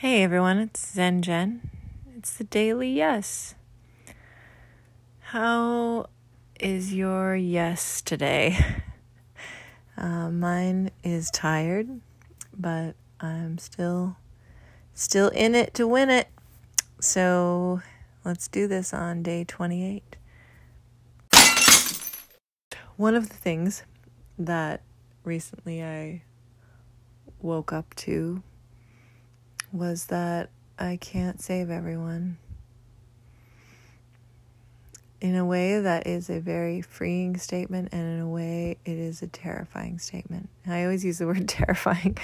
Hey everyone, it's Zen Jen. It's the Daily Yes. How is your yes today? Uh, mine is tired, but I'm still still in it to win it. So let's do this on day 28. One of the things that recently I woke up to was that I can't save everyone. In a way, that is a very freeing statement, and in a way, it is a terrifying statement. I always use the word terrifying.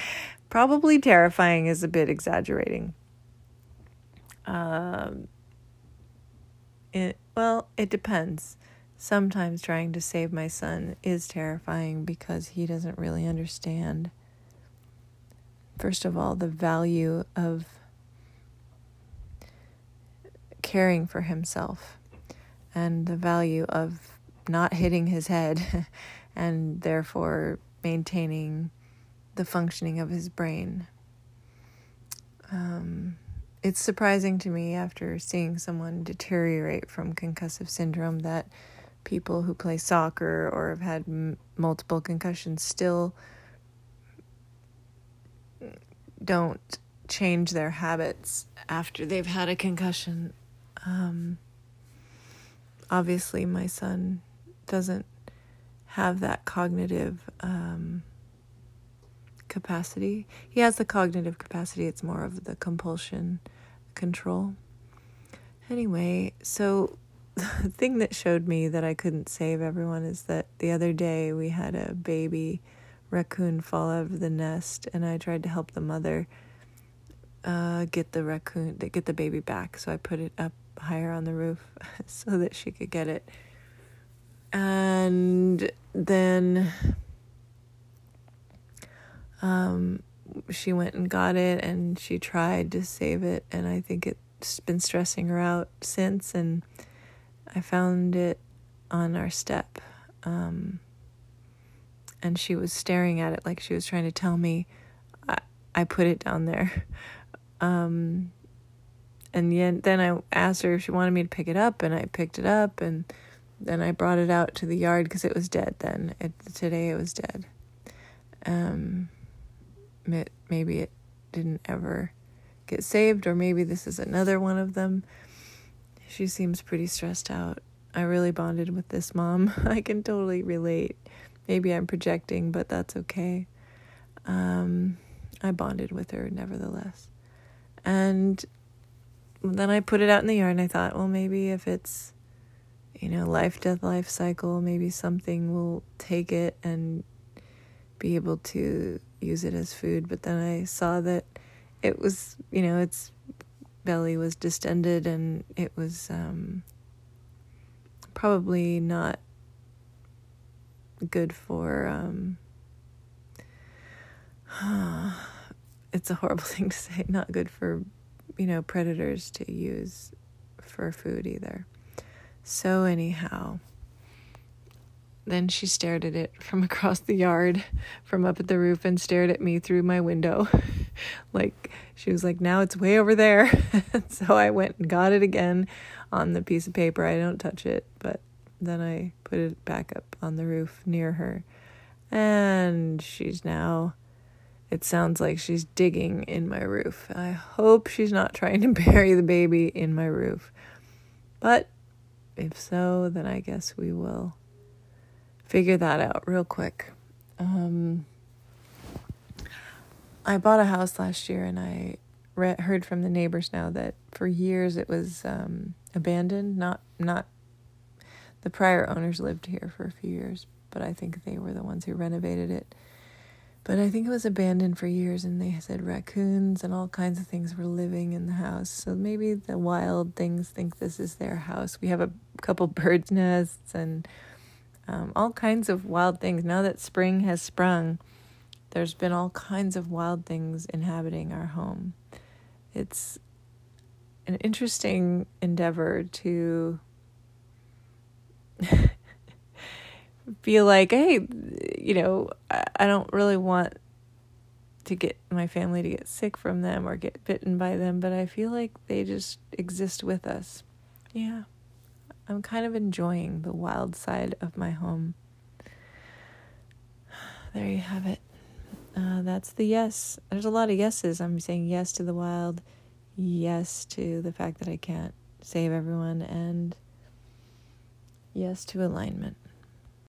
Probably terrifying is a bit exaggerating. Um, it, well, it depends. Sometimes trying to save my son is terrifying because he doesn't really understand first of all, the value of caring for himself and the value of not hitting his head and therefore maintaining the functioning of his brain. Um, it's surprising to me after seeing someone deteriorate from concussive syndrome that people who play soccer or have had m- multiple concussions still don't change their habits after they've had a concussion. Um, obviously, my son doesn't have that cognitive um, capacity. He has the cognitive capacity, it's more of the compulsion control. Anyway, so the thing that showed me that I couldn't save everyone is that the other day we had a baby raccoon fall out of the nest, and I tried to help the mother uh, get the raccoon, get the baby back. So I put it up higher on the roof so that she could get it. And then um, she went and got it, and she tried to save it, and I think it's been stressing her out since. And I found it on our step. Um, and she was staring at it like she was trying to tell me I, I put it down there. Um, and yet, then I asked her if she wanted me to pick it up, and I picked it up, and then I brought it out to the yard because it was dead. Then it, today it was dead. Um, it, maybe it didn't ever get saved, or maybe this is another one of them. She seems pretty stressed out. I really bonded with this mom. I can totally relate. Maybe I'm projecting, but that's okay. Um, I bonded with her nevertheless. And then I put it out in the yard and I thought, well, maybe if it's, you know, life, death, life cycle, maybe something will take it and be able to use it as food. But then I saw that it was, you know, its belly was distended and it was um, probably not good for um it's a horrible thing to say not good for you know predators to use for food either. So anyhow then she stared at it from across the yard from up at the roof and stared at me through my window. Like she was like now it's way over there. So i went and got it again on the piece of paper. I don't touch it but then I put it back up on the roof near her. And she's now, it sounds like she's digging in my roof. I hope she's not trying to bury the baby in my roof. But if so, then I guess we will figure that out real quick. Um, I bought a house last year and I re- heard from the neighbors now that for years it was um, abandoned, not not the prior owners lived here for a few years, but I think they were the ones who renovated it. But I think it was abandoned for years, and they said raccoons and all kinds of things were living in the house. So maybe the wild things think this is their house. We have a couple birds' nests and um, all kinds of wild things. Now that spring has sprung, there's been all kinds of wild things inhabiting our home. It's an interesting endeavor to feel like, hey, you know, I, I don't really want to get my family to get sick from them or get bitten by them, but I feel like they just exist with us. Yeah. I'm kind of enjoying the wild side of my home. There you have it. Uh, that's the yes. There's a lot of yeses. I'm saying yes to the wild, yes to the fact that I can't save everyone, and yes to alignment.